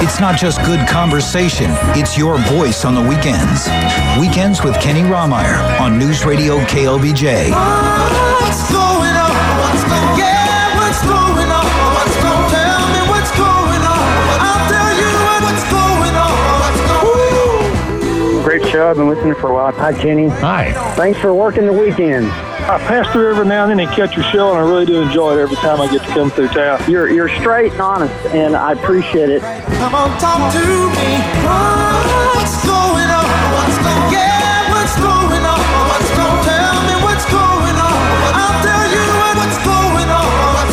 It's not just good conversation, it's your voice on the weekends. Weekends with Kenny Rahmeyer on News Radio KLBJ. What's going on? What's going Yeah, what's going on? What's going Tell me what's going on. I'll tell you what's going on. What's going Great show. I've been listening for a while. Hi, Kenny. Hi. Thanks for working the weekend. I pass through every now and then and catch your show, and I really do enjoy it every time I get to come through town. You're you're straight and honest, and I appreciate it. Come on, talk to me. What's going on? What's going Yeah, what's going on? What's going Tell me what's going on. I'll tell you what's going on. What's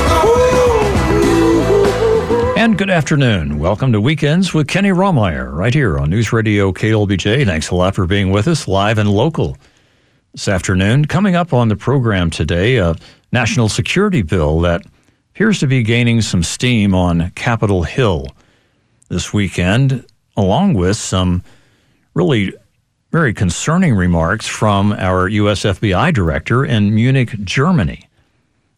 going And good afternoon. Welcome to Weekends with Kenny Rahmeyer, right here on News Radio KLBJ. Thanks a lot for being with us live and local this afternoon. Coming up on the program today, a national security bill that appears to be gaining some steam on Capitol Hill this weekend, along with some really very concerning remarks from our U.S. FBI director in Munich, Germany,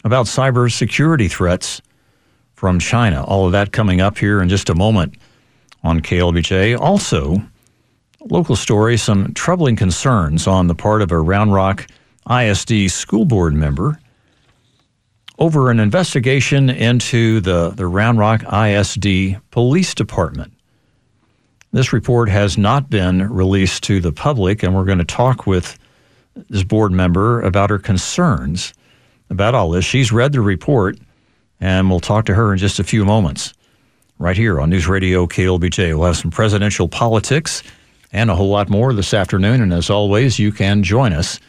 about cybersecurity threats from China. All of that coming up here in just a moment on KLBJ. Also, local story some troubling concerns on the part of a Round Rock ISD school board member over an investigation into the, the Round Rock ISD Police Department. This report has not been released to the public, and we're going to talk with this board member about her concerns about all this. She's read the report, and we'll talk to her in just a few moments. Right here on News Radio KLBJ. We'll have some presidential politics and a whole lot more this afternoon. And as always, you can join us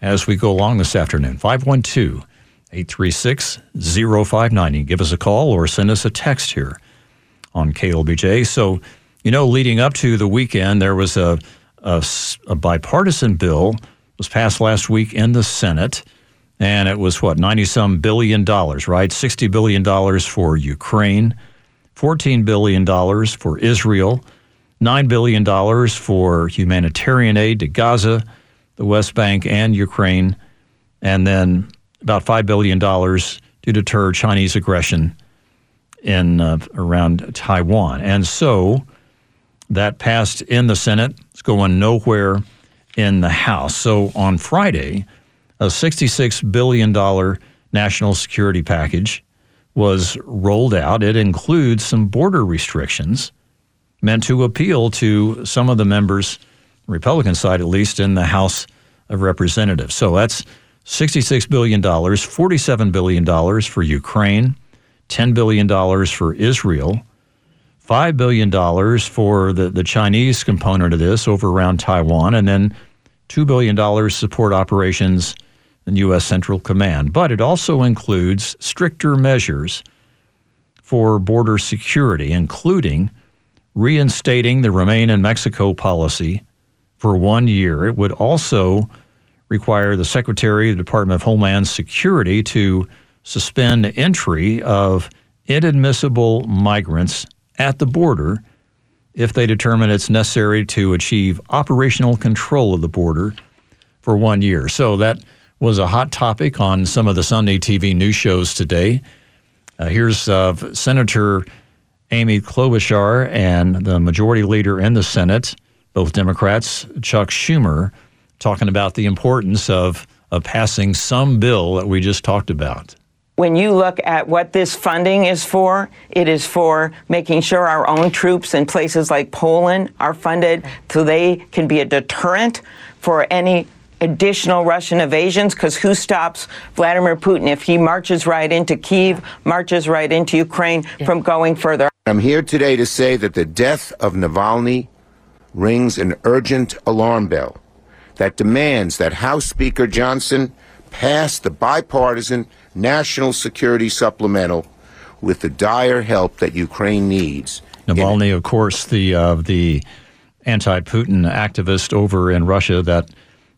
as we go along this afternoon. 512 836 0590. Give us a call or send us a text here on KLBJ. So, you know, leading up to the weekend, there was a, a, a bipartisan bill was passed last week in the Senate, and it was what, 90 some billion dollars, right? $60 billion for Ukraine, $14 billion for Israel. $9 billion for humanitarian aid to Gaza, the West Bank, and Ukraine, and then about $5 billion to deter Chinese aggression in uh, around Taiwan. And so that passed in the Senate. It's going nowhere in the House. So on Friday, a $66 billion national security package was rolled out. It includes some border restrictions meant to appeal to some of the members, Republican side at least, in the House of Representatives. So that's $66 billion, $47 billion for Ukraine, $10 billion for Israel, $5 billion for the, the Chinese component of this over around Taiwan, and then $2 billion support operations in U.S. Central Command. But it also includes stricter measures for border security, including reinstating the Remain in Mexico policy for one year. It would also require the Secretary of the Department of Homeland Security to suspend entry of inadmissible migrants at the border if they determine it's necessary to achieve operational control of the border for one year. So that was a hot topic on some of the Sunday TV news shows today. Uh, here's uh, Senator Amy Klobuchar and the majority leader in the Senate, both Democrats, Chuck Schumer, talking about the importance of, of passing some bill that we just talked about. When you look at what this funding is for, it is for making sure our own troops in places like Poland are funded so they can be a deterrent for any additional Russian invasions because who stops Vladimir Putin if he marches right into Kiev, marches right into Ukraine yeah. from going further? I'm here today to say that the death of Navalny rings an urgent alarm bell that demands that House Speaker Johnson pass the bipartisan national security supplemental with the dire help that Ukraine needs. Navalny, of course, the uh, the anti-Putin activist over in Russia that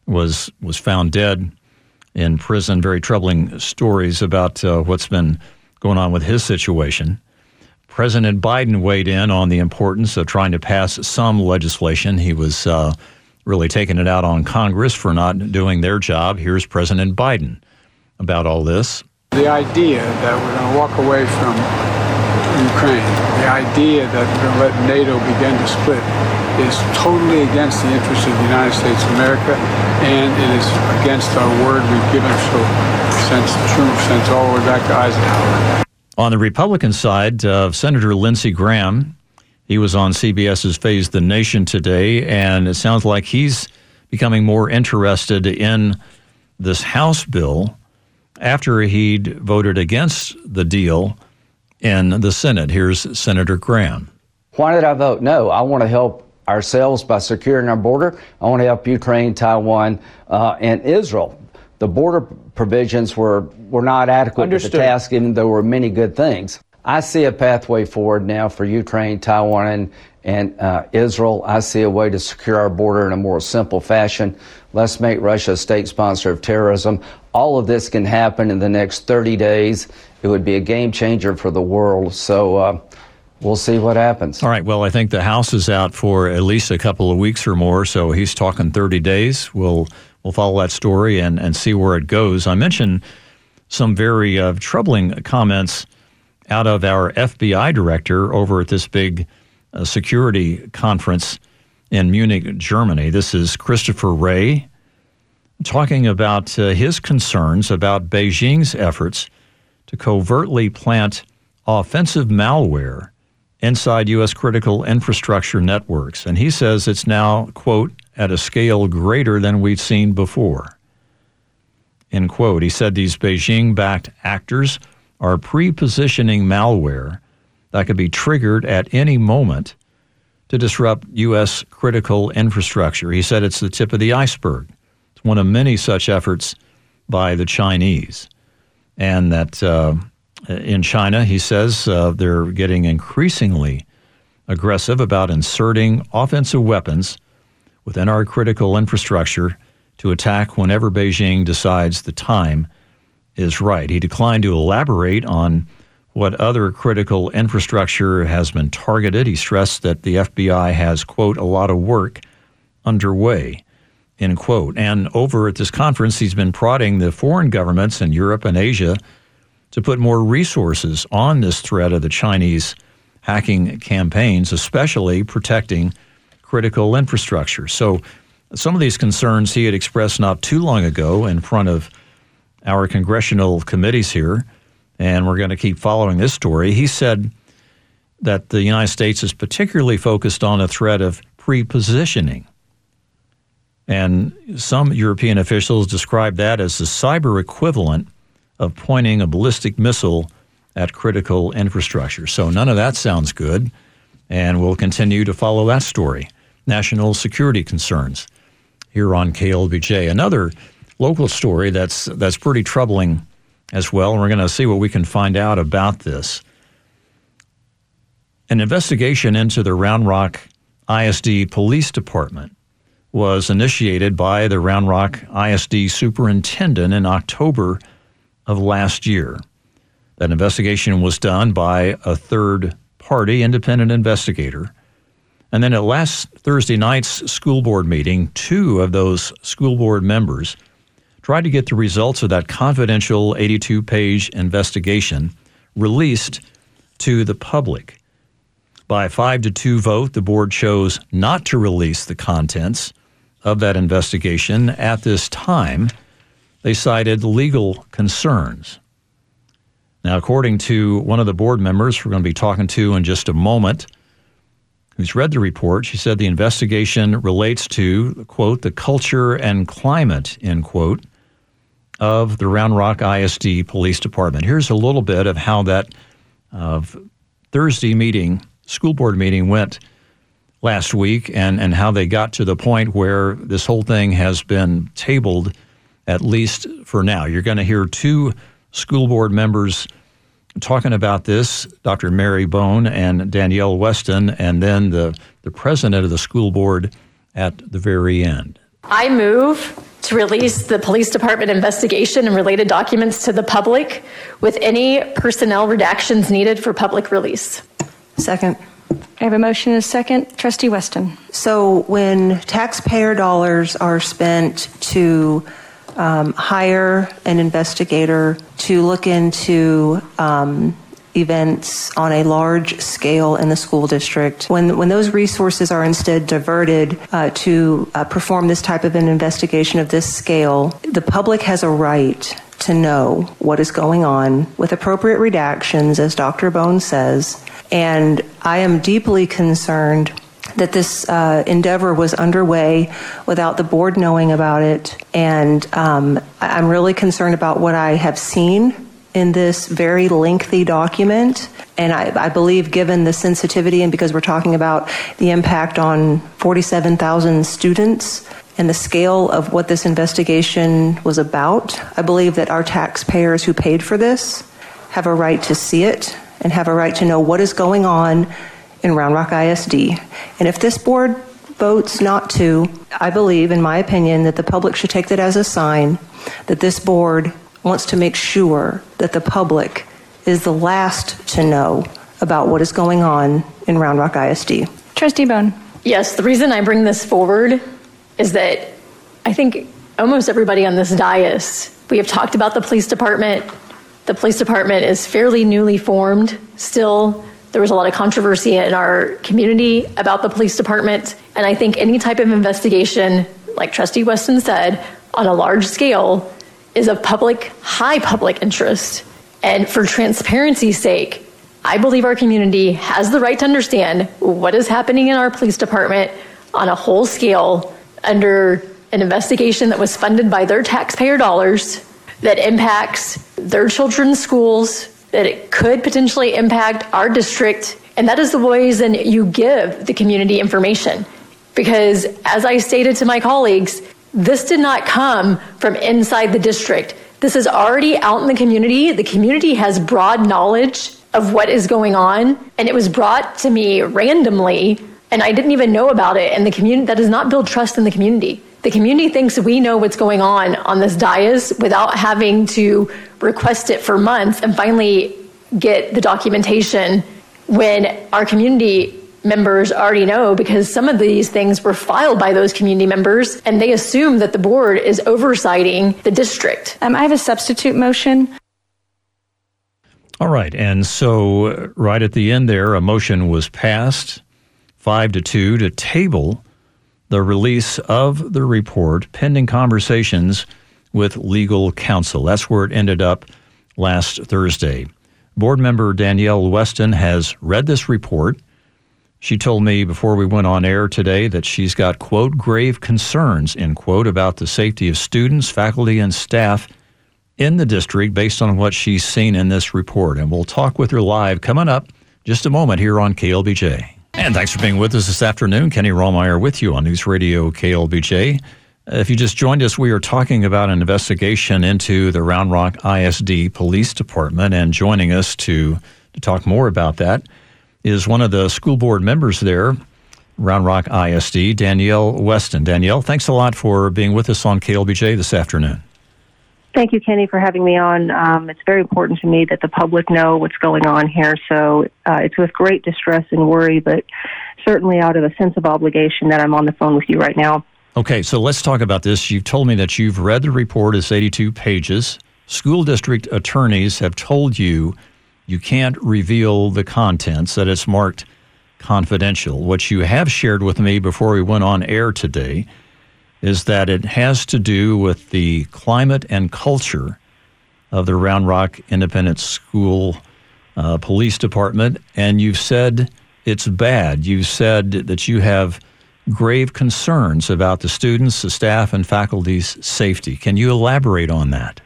was was found dead in prison. Very troubling stories about uh, what's been going on with his situation. President Biden weighed in on the importance of trying to pass some legislation. He was uh, really taking it out on Congress for not doing their job. Here's President Biden about all this. The idea that we're going to walk away from Ukraine. The idea that we're going to let NATO begin to split is totally against the interests of the United States of America, and it is against our word we've given so since since all the way back to Eisenhower. On the Republican side, uh, Senator Lindsey Graham, he was on CBS's Face the Nation today, and it sounds like he's becoming more interested in this House bill after he'd voted against the deal in the Senate. Here's Senator Graham. Why did I vote no? I want to help ourselves by securing our border. I want to help Ukraine, Taiwan, uh, and Israel. The border provisions were, were not adequate Understood. to the task, even though there were many good things. I see a pathway forward now for Ukraine, Taiwan, and, and uh, Israel. I see a way to secure our border in a more simple fashion. Let's make Russia a state sponsor of terrorism. All of this can happen in the next 30 days. It would be a game changer for the world. So uh, we'll see what happens. All right. Well, I think the House is out for at least a couple of weeks or more, so he's talking 30 days. We'll we'll follow that story and, and see where it goes. I mentioned some very uh, troubling comments out of our FBI director over at this big uh, security conference in Munich, Germany. This is Christopher Wray talking about uh, his concerns about Beijing's efforts to covertly plant offensive malware inside U.S. critical infrastructure networks. And he says it's now, quote, at a scale greater than we've seen before. End quote. He said these Beijing backed actors are pre positioning malware that could be triggered at any moment to disrupt U.S. critical infrastructure. He said it's the tip of the iceberg. It's one of many such efforts by the Chinese. And that uh, in China, he says uh, they're getting increasingly aggressive about inserting offensive weapons within our critical infrastructure to attack whenever Beijing decides the time is right. He declined to elaborate on what other critical infrastructure has been targeted. He stressed that the FBI has, quote, a lot of work underway, end quote. And over at this conference, he's been prodding the foreign governments in Europe and Asia to put more resources on this threat of the Chinese hacking campaigns, especially protecting critical infrastructure. So, some of these concerns he had expressed not too long ago in front of our congressional committees here, and we're going to keep following this story. He said that the United States is particularly focused on a threat of pre-positioning. And some European officials describe that as the cyber equivalent of pointing a ballistic missile at critical infrastructure. So none of that sounds good, and we'll continue to follow that story. National security concerns here on KLBJ. Another local story that's that's pretty troubling as well, we're going to see what we can find out about this. An investigation into the Round Rock ISD Police Department was initiated by the Round Rock ISD superintendent in October of last year. That investigation was done by a third party independent investigator. And then at last Thursday night's school board meeting, two of those school board members tried to get the results of that confidential 82 page investigation released to the public. By a 5 to 2 vote, the board chose not to release the contents of that investigation at this time. They cited legal concerns. Now, according to one of the board members we're going to be talking to in just a moment, who's read the report, she said the investigation relates to, quote, the culture and climate, end quote, of the Round Rock ISD Police Department. Here's a little bit of how that uh, Thursday meeting, school board meeting, went last week and, and how they got to the point where this whole thing has been tabled, at least for now. You're going to hear two school board members talking about this, Dr. Mary Bone and Danielle Weston, and then the, the president of the school board at the very end. I move to release the police department investigation and related documents to the public with any personnel redactions needed for public release. Second. I have a motion and a second. Trustee Weston. So when taxpayer dollars are spent to um, hire an investigator to look into um, events on a large scale in the school district. When, when those resources are instead diverted uh, to uh, perform this type of an investigation of this scale, the public has a right to know what is going on with appropriate redactions, as Dr. Bone says. And I am deeply concerned that this uh, endeavor was underway without the board knowing about it. And um, I'm really concerned about what I have seen in this very lengthy document. And I, I believe, given the sensitivity and because we're talking about the impact on 47,000 students and the scale of what this investigation was about, I believe that our taxpayers who paid for this have a right to see it and have a right to know what is going on in Round Rock ISD. And if this board votes not to, I believe, in my opinion, that the public should take that as a sign that this board wants to make sure that the public is the last to know about what is going on in Round Rock ISD. Trustee Bone. Yes, the reason I bring this forward is that I think almost everybody on this dais, we have talked about the police department. The police department is fairly newly formed still. There was a lot of controversy in our community about the police department. And I think any type of investigation, like Trustee Weston said, on a large scale is of public, high public interest. And for transparency's sake, I believe our community has the right to understand what is happening in our police department on a whole scale under an investigation that was funded by their taxpayer dollars that impacts their children's schools, that it could potentially impact our district. And that is the ways that you give the community information. Because as I stated to my colleagues, this did not come from inside the district. This is already out in the community. The community has broad knowledge of what is going on, and it was brought to me randomly, and I didn't even know about it. And the community that does not build trust in the community. The community thinks we know what's going on on this dais without having to request it for months and finally get the documentation when our community members already know because some of these things were filed by those community members and they assume that the board is oversighting the district. Um, I have a substitute motion. All right. And so, uh, right at the end there, a motion was passed five to two to table the release of the report pending conversations with legal counsel. That's where it ended up last Thursday. Board member Danielle Weston has read this report. She told me before we went on air today that she's got, quote, grave concerns, end quote, about the safety of students, faculty, and staff in the district based on what she's seen in this report. And we'll talk with her live coming up just a moment here on KLBJ. And thanks for being with us this afternoon. Kenny Rahmeyer with you on News Radio KLBJ. Uh, if you just joined us, we are talking about an investigation into the Round Rock ISD Police Department. And joining us to, to talk more about that is one of the school board members there, Round Rock ISD, Danielle Weston. Danielle, thanks a lot for being with us on KLBJ this afternoon. Thank you, Kenny, for having me on. Um, it's very important to me that the public know what's going on here. So uh, it's with great distress and worry, but certainly out of a sense of obligation that I'm on the phone with you right now. Okay, so let's talk about this. You've told me that you've read the report, it's 82 pages. School district attorneys have told you you can't reveal the contents, that it's marked confidential. What you have shared with me before we went on air today is that it has to do with the climate and culture of the Round Rock Independent School uh, Police Department, and you've said it's bad. You've said that you have grave concerns about the students, the staff, and faculty's safety. Can you elaborate on that?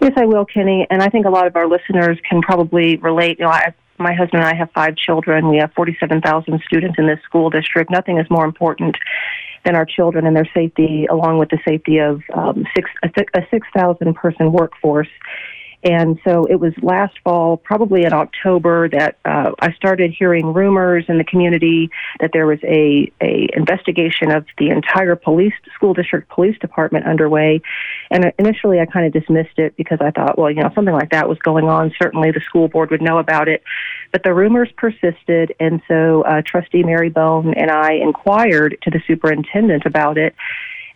Yes, I will, Kenny. And I think a lot of our listeners can probably relate. You know, I, my husband and I have five children. We have 47,000 students in this school district. Nothing is more important than our children and their safety, along with the safety of um, six, a, a 6,000 person workforce. And so it was last fall, probably in October, that uh, I started hearing rumors in the community that there was a, a investigation of the entire police school district police department underway. And initially, I kind of dismissed it because I thought, well, you know, something like that was going on. Certainly, the school board would know about it. But the rumors persisted, and so uh, Trustee Mary Bone and I inquired to the superintendent about it.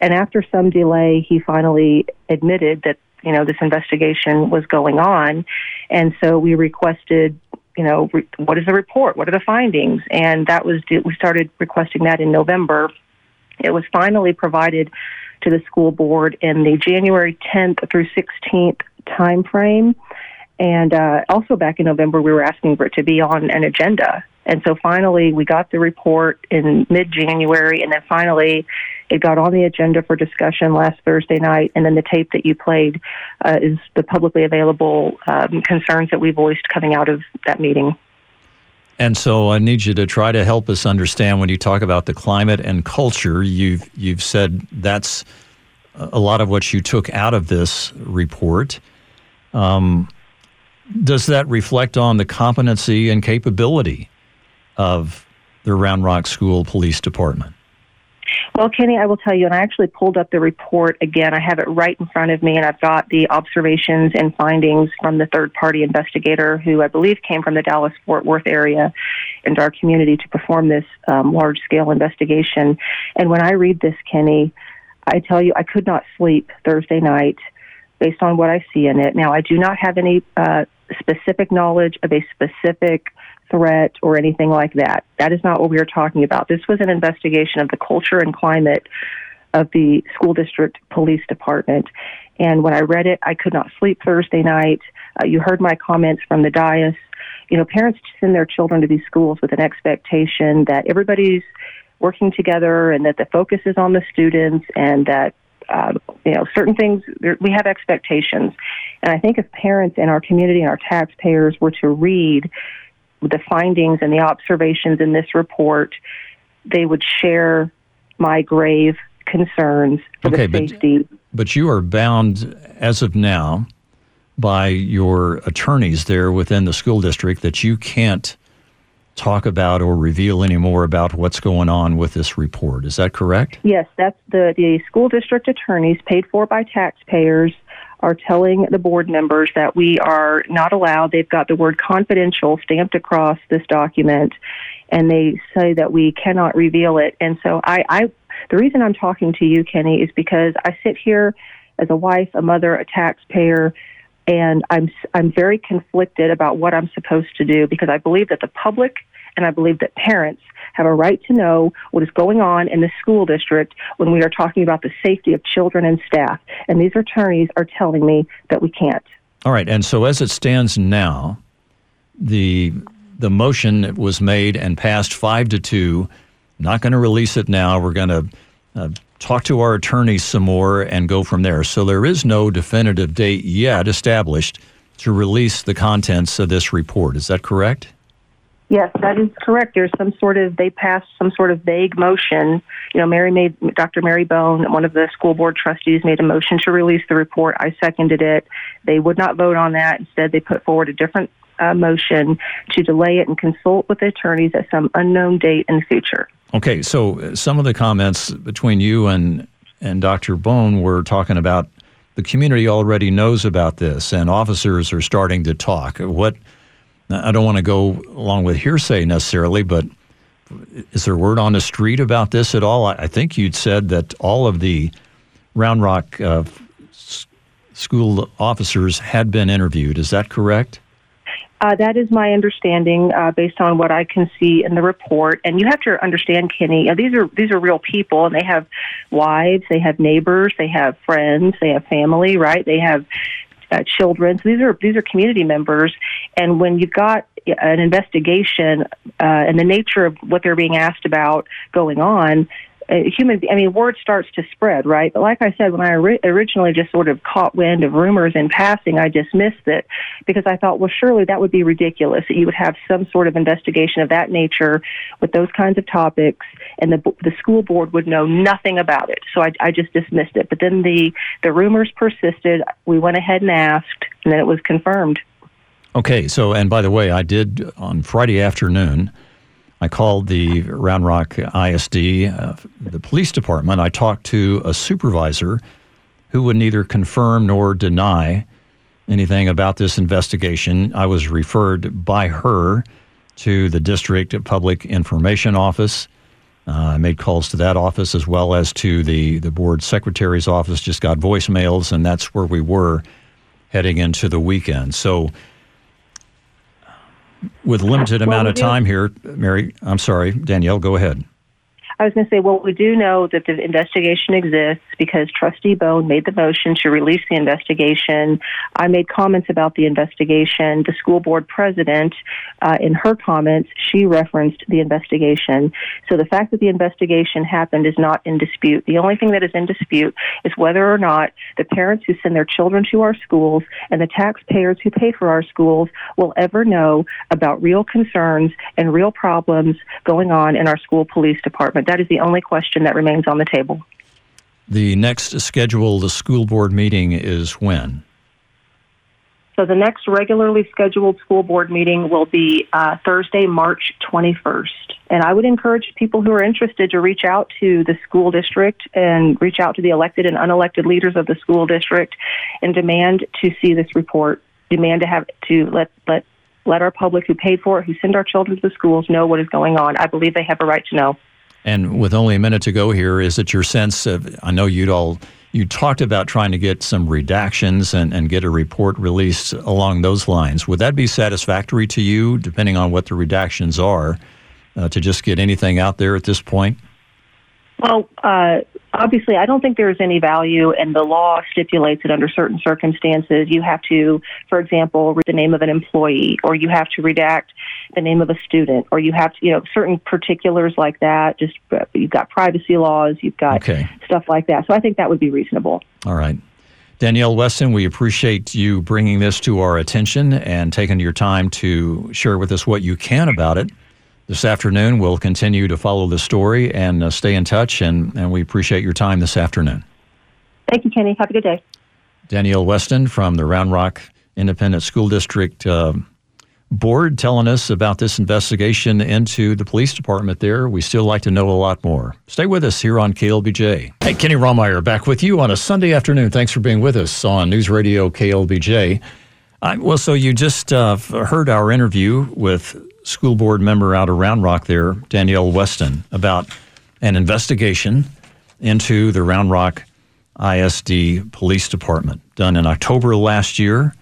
And after some delay, he finally admitted that you know this investigation was going on, and so we requested you know re- what is the report, what are the findings, and that was we started requesting that in November. It was finally provided to the school board in the January 10th through 16th time frame. And uh, also back in November, we were asking for it to be on an agenda. And so finally, we got the report in mid January, and then finally, it got on the agenda for discussion last Thursday night. And then the tape that you played uh, is the publicly available um, concerns that we voiced coming out of that meeting. And so I need you to try to help us understand when you talk about the climate and culture. You've you've said that's a lot of what you took out of this report. Um, does that reflect on the competency and capability of the Round Rock School Police Department? Well, Kenny, I will tell you, and I actually pulled up the report again. I have it right in front of me, and I've got the observations and findings from the third party investigator who I believe came from the Dallas Fort Worth area and our community to perform this um, large scale investigation. And when I read this, Kenny, I tell you, I could not sleep Thursday night based on what I see in it. Now, I do not have any uh, specific knowledge of a specific threat or anything like that. That is not what we are talking about. This was an investigation of the culture and climate of the school district police department. And when I read it, I could not sleep Thursday night. Uh, you heard my comments from the dais. You know, parents send their children to these schools with an expectation that everybody's working together and that the focus is on the students and that uh, you know certain things we have expectations and i think if parents in our community and our taxpayers were to read the findings and the observations in this report they would share my grave concerns for okay, the safety but, but you are bound as of now by your attorneys there within the school district that you can't talk about or reveal any more about what's going on with this report. Is that correct? Yes, that's the, the school district attorneys paid for by taxpayers are telling the board members that we are not allowed. They've got the word confidential stamped across this document, and they say that we cannot reveal it. And so I, I the reason I'm talking to you, Kenny, is because I sit here as a wife, a mother, a taxpayer, and I'm I'm very conflicted about what I'm supposed to do because I believe that the public and I believe that parents have a right to know what is going on in the school district when we are talking about the safety of children and staff. And these attorneys are telling me that we can't. All right. And so as it stands now, the the motion was made and passed five to two. Not going to release it now. We're going to uh, talk to our attorneys some more and go from there. So there is no definitive date yet established to release the contents of this report. Is that correct? Yes, that is correct. There's some sort of they passed some sort of vague motion. You know, Mary made Dr. Mary Bone, one of the school board trustees, made a motion to release the report. I seconded it. They would not vote on that. Instead, they put forward a different uh, motion to delay it and consult with the attorneys at some unknown date in the future. Okay, so uh, some of the comments between you and and Dr. Bone were talking about the community already knows about this, and officers are starting to talk. What I don't want to go along with hearsay necessarily, but is there word on the street about this at all? I think you'd said that all of the Round Rock uh, school officers had been interviewed. Is that correct? Uh, that is my understanding, uh, based on what I can see in the report. And you have to understand, Kenny, uh, these are these are real people, and they have wives, they have neighbors, they have friends, they have family, right? They have uh, children. So these are these are community members, and when you've got an investigation uh, and the nature of what they're being asked about going on, uh, human i mean word starts to spread right? But like i said when i ori- originally just sort of caught wind of rumors in passing i dismissed it because i thought well surely that would be ridiculous that you would have some sort of investigation of that nature with those kinds of topics and the the school board would know nothing about it. So i, I just dismissed it. But then the the rumors persisted. We went ahead and asked and then it was confirmed. Okay, so and by the way, I did on Friday afternoon. I called the Round Rock ISD, uh, the police department. I talked to a supervisor who would neither confirm nor deny anything about this investigation. I was referred by her to the district public information office. Uh, I made calls to that office as well as to the, the board secretary's office, just got voicemails, and that's where we were heading into the weekend. So, with limited Well, amount we of time here, Mary, I'm sorry, Danielle, go ahead. I was going to say, well, we do know that the investigation exists because Trustee Bone made the motion to release the investigation. I made comments about the investigation. The school board president, uh, in her comments, she referenced the investigation. So the fact that the investigation happened is not in dispute. The only thing that is in dispute is whether or not the parents who send their children to our schools and the taxpayers who pay for our schools will ever know about real concerns and real problems going on in our school police department. That is the only question that remains on the table. The next scheduled school board meeting is when? So the next regularly scheduled school board meeting will be uh, Thursday, March 21st. And I would encourage people who are interested to reach out to the school district and reach out to the elected and unelected leaders of the school district and demand to see this report. Demand to have to let let let our public who paid for it, who send our children to the schools, know what is going on. I believe they have a right to know. And with only a minute to go here, is it your sense of, I know you'd all, you talked about trying to get some redactions and, and get a report released along those lines. Would that be satisfactory to you, depending on what the redactions are, uh, to just get anything out there at this point? Well, uh, obviously, I don't think there's any value, and the law stipulates that under certain circumstances, you have to, for example, read the name of an employee, or you have to redact the name of a student, or you have to, you know, certain particulars like that. Just uh, you've got privacy laws, you've got Okay. stuff like that. So I think that would be reasonable. All right. Danielle Weston, we appreciate you bringing this to our attention and taking your time to share with us what you can about it. This afternoon, we'll continue to follow the story and uh, stay in touch, and, and we appreciate your time this afternoon. Thank you, Kenny. Have a good day. Danielle Weston from the Round Rock Independent School District uh, Board telling us about this investigation into the police department there. We still like to know a lot more. Stay with us here on KLBJ. Hey, Kenny Rahmeyer back with you on a Sunday afternoon. Thanks for being with us on News Radio KLBJ. I, well, so you just uh, heard our interview with school board member out of Round Rock there, Danielle Weston, about an investigation into the Round Rock ISD Police Department done in October last year.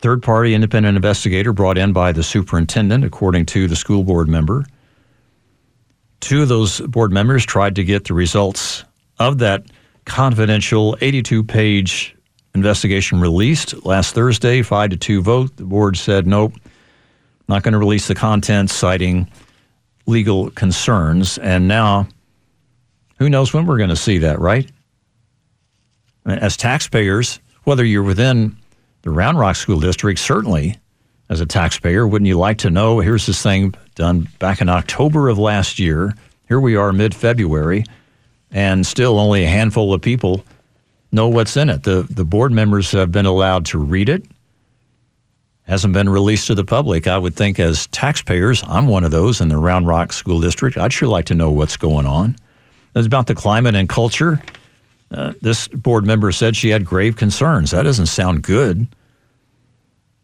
Third party independent investigator brought in by the superintendent, according to the school board member. Two of those board members tried to get the results of that confidential 82 page investigation released last Thursday, 5 to 2 vote. The board said nope, not going to release the contents, citing legal concerns. And now, who knows when we're going to see that, right? As taxpayers, whether you're within the Round Rock School District, certainly as a taxpayer, wouldn't you like to know? Here's this thing done back in October of last year. Here we are, mid February, and still only a handful of people know what's in it. The, the board members have been allowed to read it, hasn't been released to the public. I would think, as taxpayers, I'm one of those in the Round Rock School District. I'd sure like to know what's going on. It's about the climate and culture. Uh, this board member said she had grave concerns. That doesn't sound good.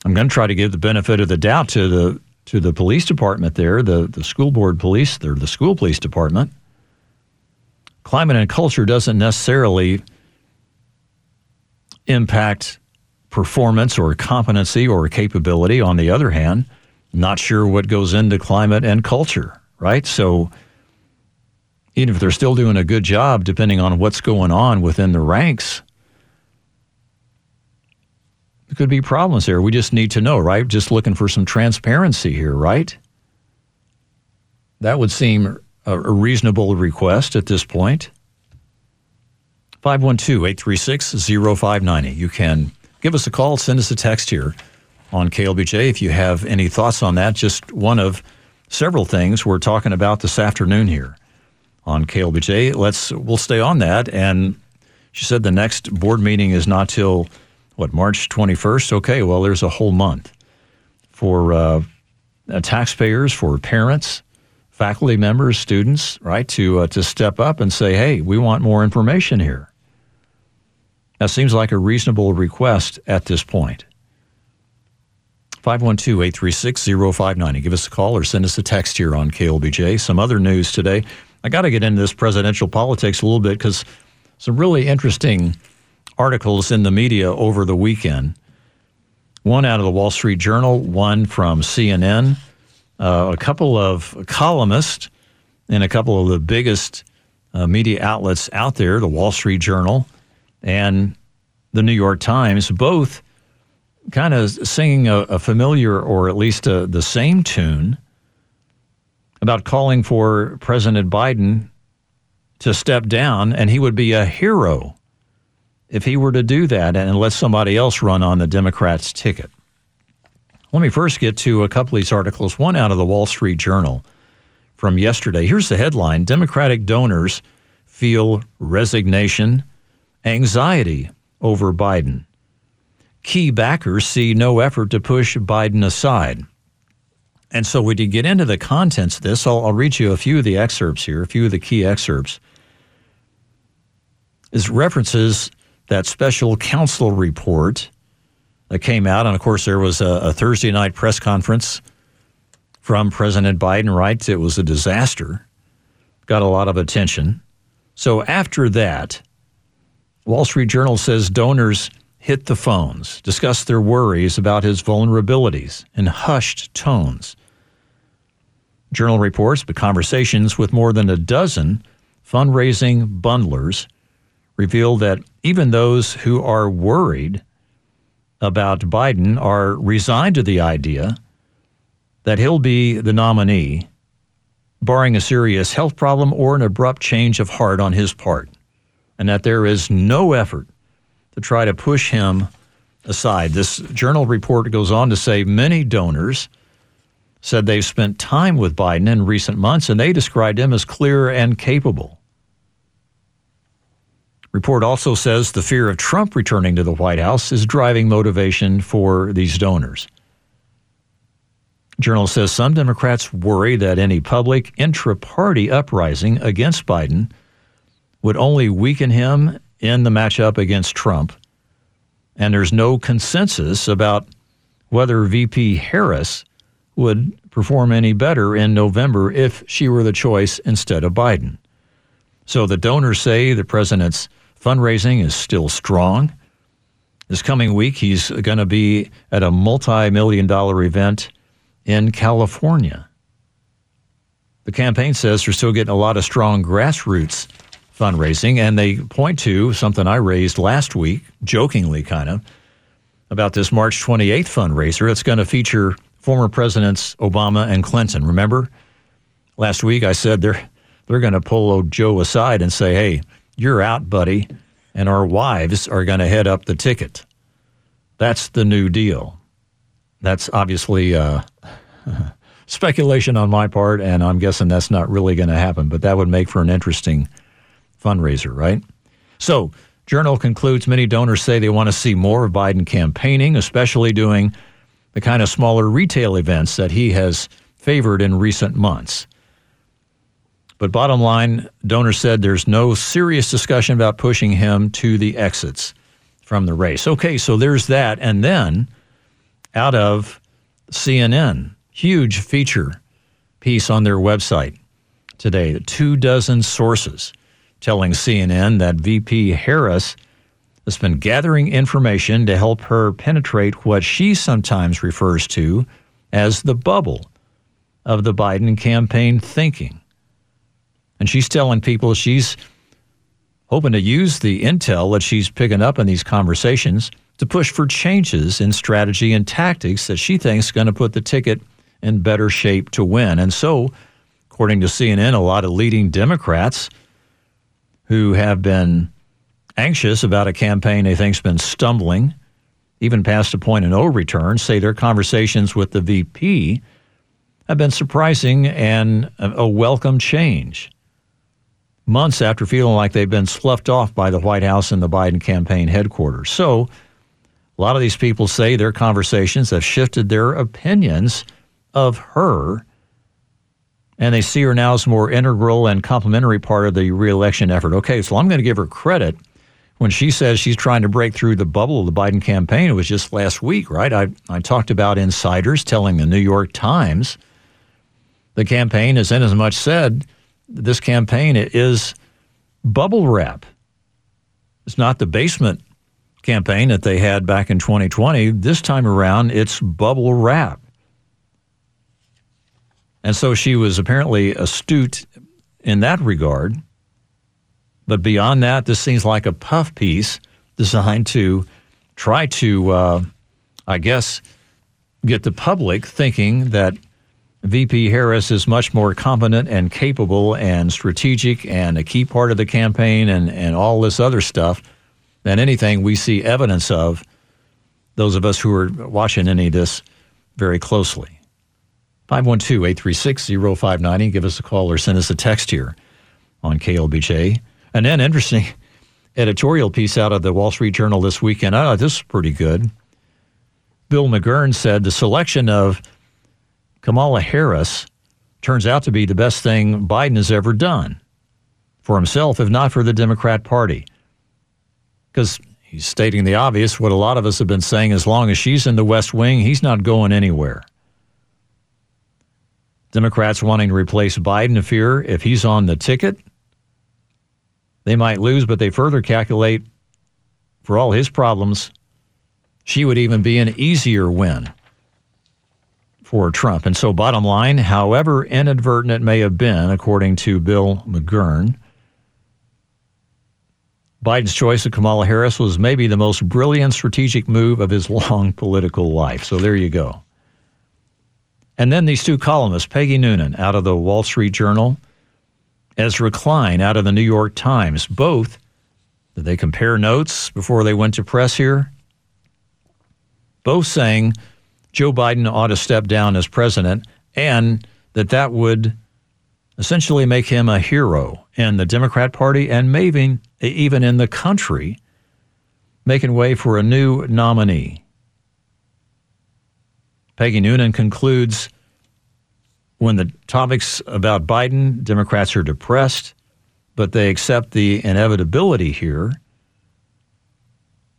I'm going to try to give the benefit of the doubt to the to the police department there, the the school board police, or the school police department. Climate and culture doesn't necessarily impact performance or competency or capability. On the other hand, not sure what goes into climate and culture, right? So even if they're still doing a good job, depending on what's going on within the ranks, there could be problems there. We just need to know, right? Just looking for some transparency here, right? That would seem a, a reasonable request at this point. 512 836 0590. You can give us a call, send us a text here on KLBJ if you have any thoughts on that. Just one of several things we're talking about this afternoon here on KLBJ. Let's we'll stay on that. And she said the next board meeting is not till what March 21st. Okay, well there's a whole month for uh, taxpayers, for parents, faculty members, students, right, to uh, to step up and say, hey, we want more information here. That seems like a reasonable request at this point. 512 836 0590. Give us a call or send us a text here on KLBJ. Some other news today. I got to get into this presidential politics a little bit because some really interesting articles in the media over the weekend one out of the Wall Street Journal, one from CNN, uh, a couple of columnists in a couple of the biggest uh, media outlets out there, the Wall Street Journal and the New York Times, both kind of singing a, a familiar or at least a, the same tune about calling for President Biden to step down, and he would be a hero if he were to do that and let somebody else run on the Democrats' ticket. Let me first get to a couple of these articles. One out of the Wall Street Journal from yesterday. Here's the headline Democratic donors feel resignation, anxiety over Biden. Key backers see no effort to push Biden aside. And so, when you get into the contents of this. I'll, I'll read you a few of the excerpts here, a few of the key excerpts. Is references that special counsel report that came out. And of course, there was a, a Thursday night press conference from President Biden, right? It was a disaster, got a lot of attention. So after that, Wall Street Journal says donors hit the phones, discussed their worries about his vulnerabilities in hushed tones. Journal reports the conversations with more than a dozen fundraising bundlers reveal that even those who are worried about Biden are resigned to the idea that he'll be the nominee, barring a serious health problem or an abrupt change of heart on his part, and that there is no effort to try to push him aside. This journal report goes on to say many donors said they've spent time with Biden in recent months and they described him as clear and capable. Report also says the fear of Trump returning to the White House is driving motivation for these donors. Journal says some Democrats worry that any public intra party uprising against Biden would only weaken him in the matchup against Trump. And there's no consensus about whether VP Harris would perform any better in November if she were the choice instead of Biden. So the donors say the president's Fundraising is still strong. This coming week, he's going to be at a multi million dollar event in California. The campaign says they're still getting a lot of strong grassroots fundraising, and they point to something I raised last week, jokingly kind of, about this March 28th fundraiser. It's going to feature former presidents Obama and Clinton. Remember, last week I said they're they're going to pull old Joe aside and say, "Hey, you're out, buddy, and our wives are going to head up the ticket. That's the new deal. That's obviously uh, speculation on my part, and I'm guessing that's not really going to happen, but that would make for an interesting fundraiser, right? So, Journal concludes many donors say they want to see more of Biden campaigning, especially doing the kind of smaller retail events that he has favored in recent months. But bottom line, donors said there's no serious discussion about pushing him to the exits from the race. Okay, so there's that. And then out of CNN, huge feature piece on their website today, two dozen sources telling CNN that VP Harris has been gathering information to help her penetrate what she sometimes refers to as the bubble of the Biden campaign thinking. And she's telling people she's hoping to use the intel that she's picking up in these conversations to push for changes in strategy and tactics that she thinks is going to put the ticket in better shape to win. And so, according to CNN, a lot of leading Democrats who have been anxious about a campaign they think's been stumbling, even past a point of no return, say their conversations with the VP have been surprising and a welcome change months after feeling like they've been sloughed off by the White House and the Biden campaign headquarters. So, a lot of these people say their conversations have shifted their opinions of her, and they see her now as a more integral and complementary part of the reelection effort. Okay, so I'm going to give her credit when she says she's trying to break through the bubble of the Biden campaign. It was just last week, right? I, I talked about insiders telling the New York Times the campaign is in as much said this campaign is bubble wrap. It's not the basement campaign that they had back in 2020. This time around, it's bubble wrap. And so she was apparently astute in that regard. But beyond that, this seems like a puff piece designed to try to, uh, I guess, get the public thinking that VP Harris is much more competent and capable and strategic and a key part of the campaign and, and all this other stuff than anything we see evidence of, those of us who are watching any of this very closely. 512 836 0590. Give us a call or send us a text here on KLBJ. And then, interesting editorial piece out of the Wall Street Journal this weekend. Oh, this is pretty good. Bill McGurn said the selection of Kamala Harris turns out to be the best thing Biden has ever done for himself, if not for the Democrat Party. Because he's stating the obvious, what a lot of us have been saying as long as she's in the West Wing, he's not going anywhere. Democrats wanting to replace Biden fear if he's on the ticket, they might lose, but they further calculate for all his problems, she would even be an easier win for Trump. And so, bottom line, however inadvertent it may have been, according to Bill McGurn, Biden's choice of Kamala Harris was maybe the most brilliant strategic move of his long political life. So, there you go. And then these two columnists, Peggy Noonan out of the Wall Street Journal, Ezra Klein out of the New York Times, both, did they compare notes before they went to press here? Both saying Joe Biden ought to step down as president and that that would essentially make him a hero in the Democrat Party and maybe even in the country, making way for a new nominee. Peggy Noonan concludes when the topics about Biden, Democrats are depressed, but they accept the inevitability here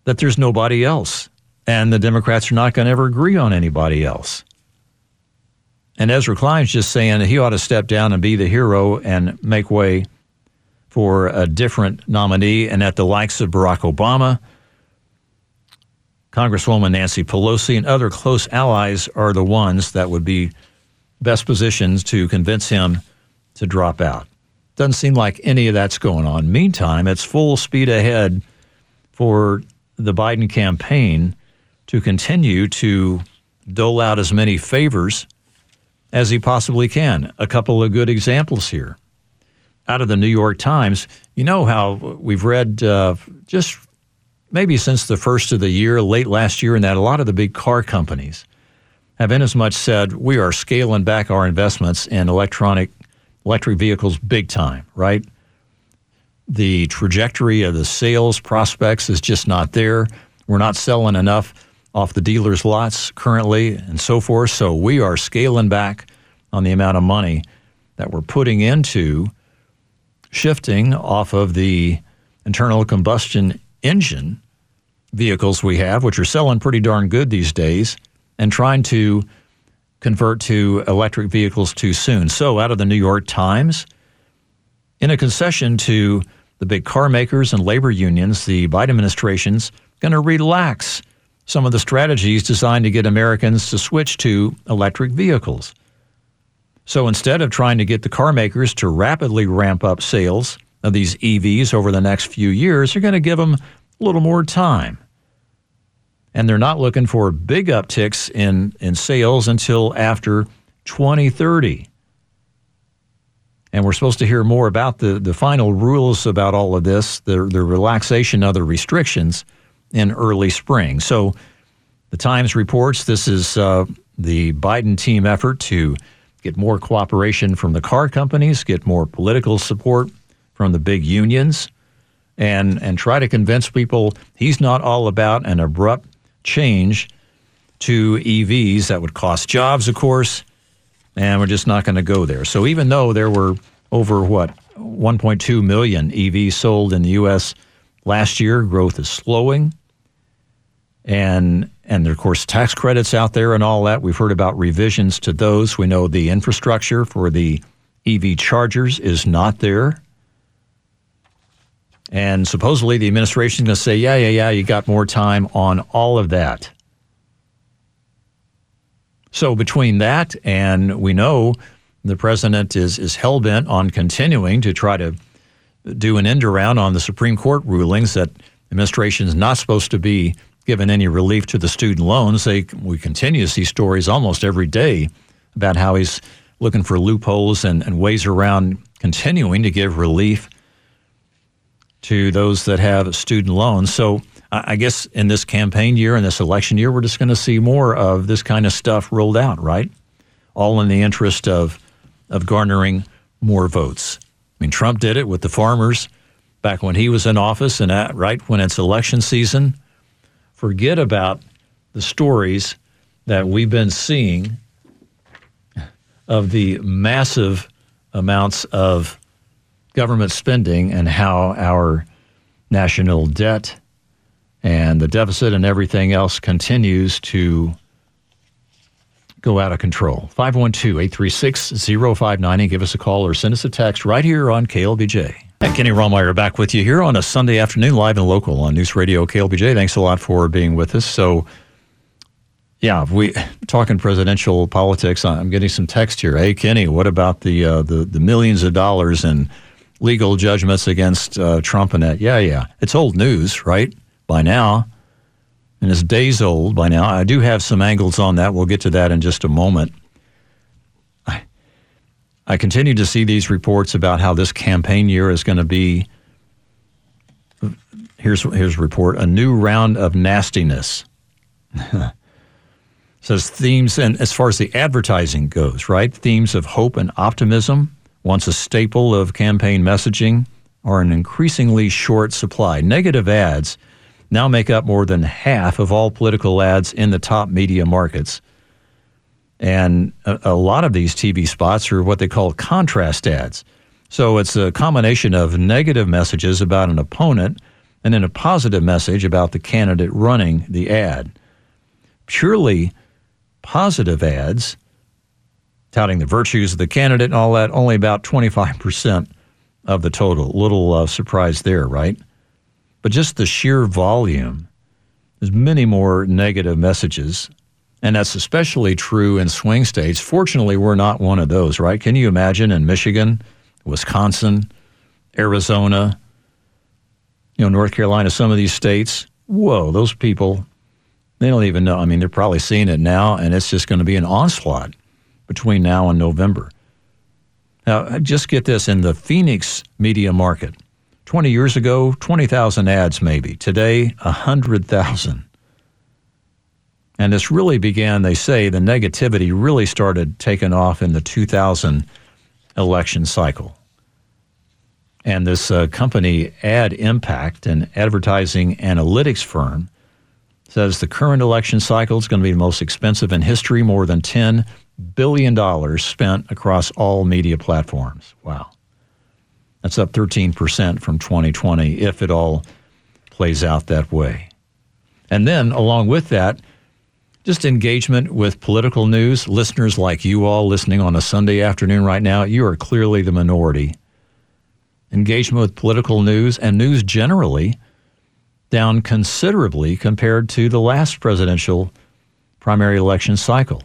that there's nobody else and the Democrats are not going to ever agree on anybody else. And Ezra Klein's just saying he ought to step down and be the hero and make way for a different nominee, and that the likes of Barack Obama, Congresswoman Nancy Pelosi, and other close allies are the ones that would be best positions to convince him to drop out. Doesn't seem like any of that's going on. Meantime, it's full speed ahead for the Biden campaign to continue to dole out as many favors as he possibly can. A couple of good examples here. Out of the New York Times, you know how we've read uh, just maybe since the first of the year, late last year, and that a lot of the big car companies have in as much said we are scaling back our investments in electronic electric vehicles big time, right? The trajectory of the sales prospects is just not there. We're not selling enough off the dealers' lots currently and so forth. So we are scaling back on the amount of money that we're putting into shifting off of the internal combustion engine vehicles we have, which are selling pretty darn good these days, and trying to convert to electric vehicles too soon. So, out of the New York Times, in a concession to the big car makers and labor unions, the Biden administration's going to relax some of the strategies designed to get Americans to switch to electric vehicles. So instead of trying to get the car makers to rapidly ramp up sales of these EVs over the next few years, they're going to give them a little more time. And they're not looking for big upticks in, in sales until after 2030. And we're supposed to hear more about the, the final rules about all of this, the, the relaxation of the restrictions in early spring. So the Times reports this is uh, the Biden team effort to get more cooperation from the car companies, get more political support from the big unions, and, and try to convince people he's not all about an abrupt change to EVs that would cost jobs, of course, and we're just not going to go there. So even though there were over what 1.2 million EVs sold in the U.S. last year, growth is slowing and and of course tax credits out there and all that. We've heard about revisions to those. We know the infrastructure for the EV chargers is not there. And supposedly the administration is going to say, yeah, yeah, yeah, you got more time on all of that. So between that and we know the president is, is hell bent on continuing to try to do an end around on the Supreme Court rulings that administration is not supposed to be given any relief to the student loans. They, we continue to see stories almost every day about how he's looking for loopholes and, and ways around continuing to give relief to those that have student loans. So I guess in this campaign year and this election year, we're just going to see more of this kind of stuff rolled out, right? All in the interest of of garnering more votes. I mean, Trump did it with the farmers back when he was in office, and at, right when it's election season. Forget about the stories that we've been seeing of the massive amounts of government spending and how our national debt and the deficit and everything else continues to go out of control. 512 836 0590. Give us a call or send us a text right here on KLBJ. And Kenny Rahmeyer back with you here on a Sunday afternoon, live and local on News Radio KLBJ. Thanks a lot for being with us. So, yeah, we talking presidential politics. I'm getting some text here. Hey, Kenny, what about the uh, the the millions of dollars in legal judgments against uh, Trump and that? Yeah, yeah, it's old news, right? By now, and it's days old by now. I do have some angles on that. We'll get to that in just a moment. I, I continue to see these reports about how this campaign year is going to be. Here's here's a report: a new round of nastiness. says themes, and as far as the advertising goes, right? Themes of hope and optimism, once a staple of campaign messaging, are an increasingly short supply. Negative ads now make up more than half of all political ads in the top media markets. And a, a, lot of these TV spots are what they call contrast ads. So it's a combination of negative messages about an opponent and then a positive message about the candidate running the ad. Purely positive ads touting the virtues of the candidate and all that, only about 25% of the total. Little uh, surprise there, right? But just the sheer volume, there's many more negative messages. And that's especially true in swing states. Fortunately, we're not one of those, right? Can you imagine in Michigan, Wisconsin, Arizona, you know, North Carolina, some of these states? Whoa, those people, they don't even know. I mean, they're probably seeing it now, and it's just going to be an onslaught between now and November. Now, just get this in the Phoenix media market, 20 years ago, 20,000 ads maybe. Today, 100,000. And this really began, they say, the negativity really started taking off in the 2000 election cycle. And this uh, company, Ad Impact, an advertising analytics firm, says the current election cycle is going to be the most expensive in history, more than $10 billion dollars spent across all media platforms. Wow. That's up 13% from 2020 if it all plays out that way. And then, along with that, just engagement with political news. Listeners like you all listening on a Sunday afternoon right now, you are clearly the minority. Engagement with political news and news generally down considerably compared to the last presidential primary election cycle.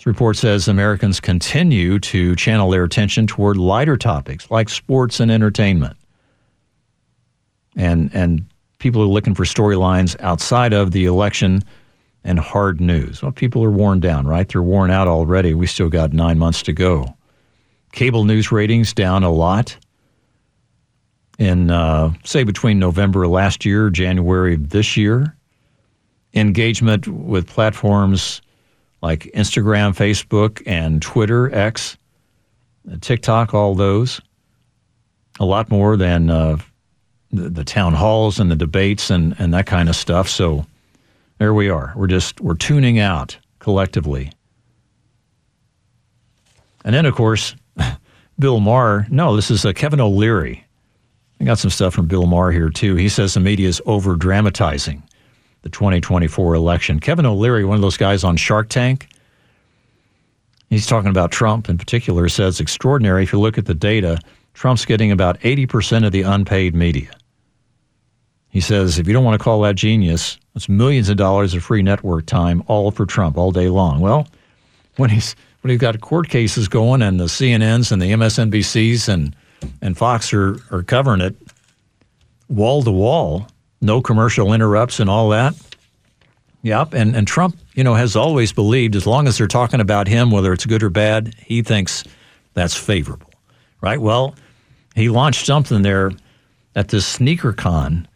This report says Americans continue to channel their attention toward lighter topics like sports and entertainment. And, and people are looking for storylines outside of the election and hard news. Well, people are worn down, right? They're worn out already. We still got nine months to go. Cable news ratings down a lot in, uh, say, between November last year, January of this year. Engagement with platforms like Instagram, Facebook, and Twitter, X, TikTok, all those. A lot more than uh, the, the, town halls and the debates and, and that kind of stuff. So there we are. We're just we're tuning out collectively. And then, of course, Bill Maher. No, this is uh, Kevin O'Leary. I got some stuff from Bill Maher here too. He says the media is over dramatizing the 2024 election. Kevin O'Leary, one of those guys on Shark Tank, he's talking about Trump in particular, says extraordinary. If you look at the data, Trump's getting about 80% of the unpaid media. He says if you don't want to call that genius, it's millions of dollars of free network time all for Trump all day long. Well, when he's when he's got court cases going and the CNNs and the MSNBCs and and Fox are, are covering it wall to wall, no commercial interrupts and all that. Yep, and and Trump, you know, has always believed as long as they're talking about him, whether it's good or bad, he thinks that's favorable, right? Well, he launched something there at this sneaker con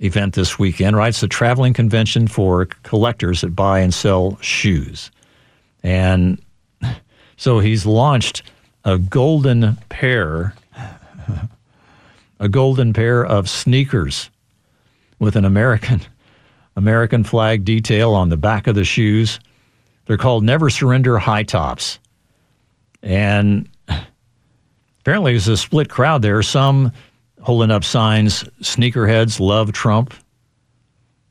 event this weekend, right? It's a traveling convention for collectors that buy and sell shoes. And so he's launched a golden pair, a golden pair of sneakers with an American American flag detail on the back of the shoes. They're called Never Surrender High Tops. And apparently there's a split crowd there. Some holding up signs, sneakerheads love Trump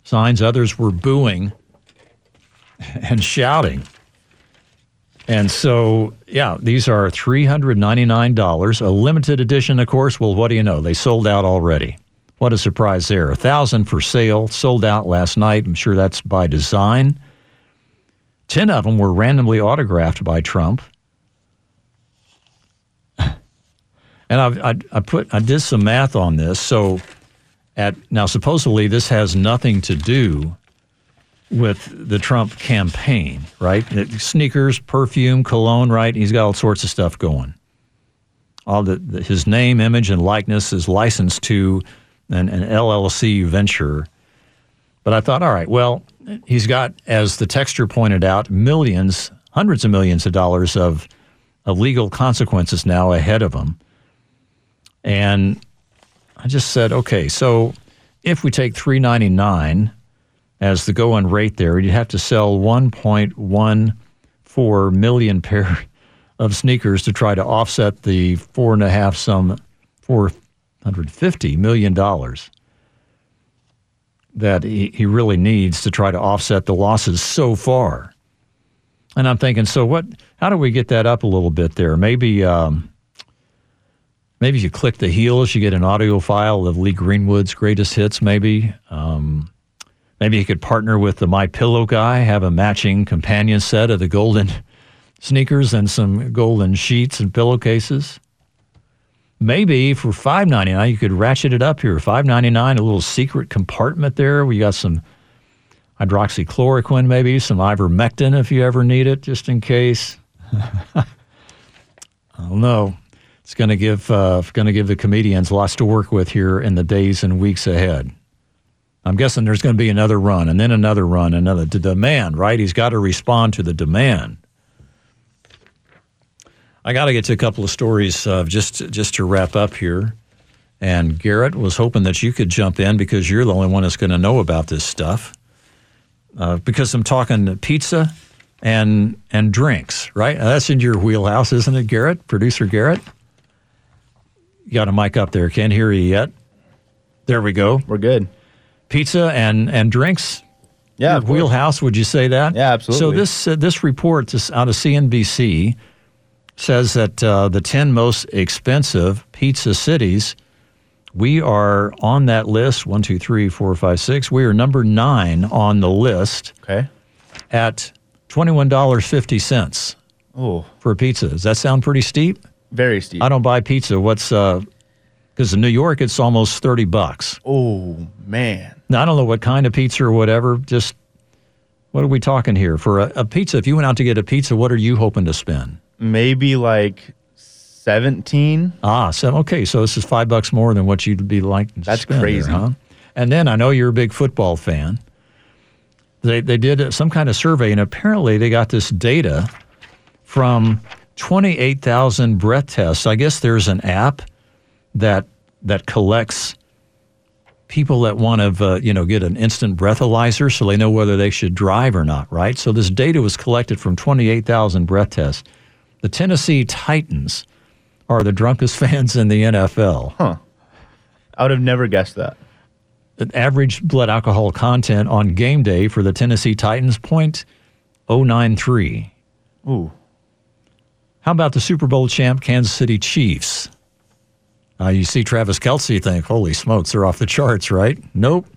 signs. Others were booing and shouting. And so, yeah, these are $399, a limited edition, of course. Well, what do you know? They sold out already. What a surprise there. A thousand for sale, sold out last night. I'm sure that's by design. Ten of them were randomly autographed by Trump. And I, I, I put I did some math on this. So, at now supposedly this has nothing to do with the Trump campaign, right? Sneakers, perfume, cologne, right? He's got all sorts of stuff going. All the, the his name, image, and likeness is licensed to an, an LLC venture. But I thought, all right, well, he's got, as the texture pointed out, millions, hundreds of millions of dollars of, of legal consequences now ahead of him. And I just said, okay, so if we take 399 as the going rate there, you'd have to sell 1.14 million pair of sneakers to try to offset the four and a half some four hundred fifty million dollars that he, he really needs to try to offset the losses so far. And I'm thinking, so what? How do we get that up a little bit there? Maybe, um, maybe you click the heels, you get an audio file of Lee Greenwood's greatest hits. Maybe, um, maybe you could partner with the My Pillow guy, have a matching companion set of the golden sneakers and some golden sheets and pillowcases. Maybe for five ninety nine, you could ratchet it up here. Five ninety nine, a little secret compartment there. We got some hydroxychloroquine, maybe some ivermectin if you ever need it, just in case. I don't know. It's going to give uh, going to give the comedians lots to work with here in the days and weeks ahead. I'm guessing there's going to be another run, and then another run, another the demand. Right? He's got to respond to the demand. I got to get to a couple of stories uh, just just to wrap up here. And Garrett was hoping that you could jump in because you're the only one that's going to know about this stuff. Uh, because I'm talking pizza and and drinks, right? Now, that's in your wheelhouse, isn't it, Garrett? Producer Garrett. You got a mic up there. Can't hear you yet. There we go. We're good. Pizza and and drinks. Yeah, wheelhouse. Would you say that? Yeah, absolutely. So this uh, this report this out of CNBC says that uh, the ten most expensive pizza cities, we are on that list. One, two, three, four, five, six. We are number nine on the list. Okay. At twenty one dollars fifty cents. Oh. For a pizza. Does that sound pretty steep? Very steep. I don't buy pizza. What's uh? Because in New York, it's almost thirty bucks. Oh man. Now I don't know what kind of pizza or whatever. Just what are we talking here for a, a pizza? If you went out to get a pizza, what are you hoping to spend? Maybe like seventeen. Ah, so okay, so this is five bucks more than what you'd be like. That's spend there, crazy. huh? And then I know you're a big football fan. They they did some kind of survey, and apparently they got this data from twenty eight thousand breath tests. I guess there's an app that that collects people that want to uh, you know get an instant breathalyzer so they know whether they should drive or not right so this data was collected from 28,000 breath tests the Tennessee Titans are the drunkest fans in the NFL huh I would have never guessed that the average blood alcohol content on game day for the Tennessee Titans 0.093 ooh how about the Super Bowl champ Kansas City Chiefs Uh, you see Travis Kelce, think, holy smokes, they're off the charts, right? Nope.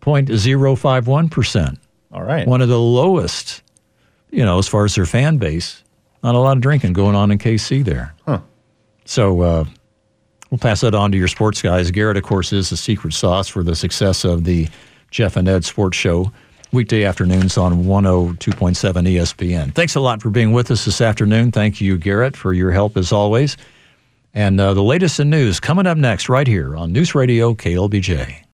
0.051%. All right. One of the lowest, you know, as far as their fan base. Not a lot of drinking going on in KC there. Huh. So uh, we'll pass that on to your sports guys. Garrett, of course, is the secret sauce for the success of the Jeff and Ed Sports Show, weekday afternoons on 102.7 ESPN. Thanks a lot for being with us this afternoon. Thank you, Garrett, for your help as always. And uh, the latest in news coming up next, right here on News Radio KLBJ.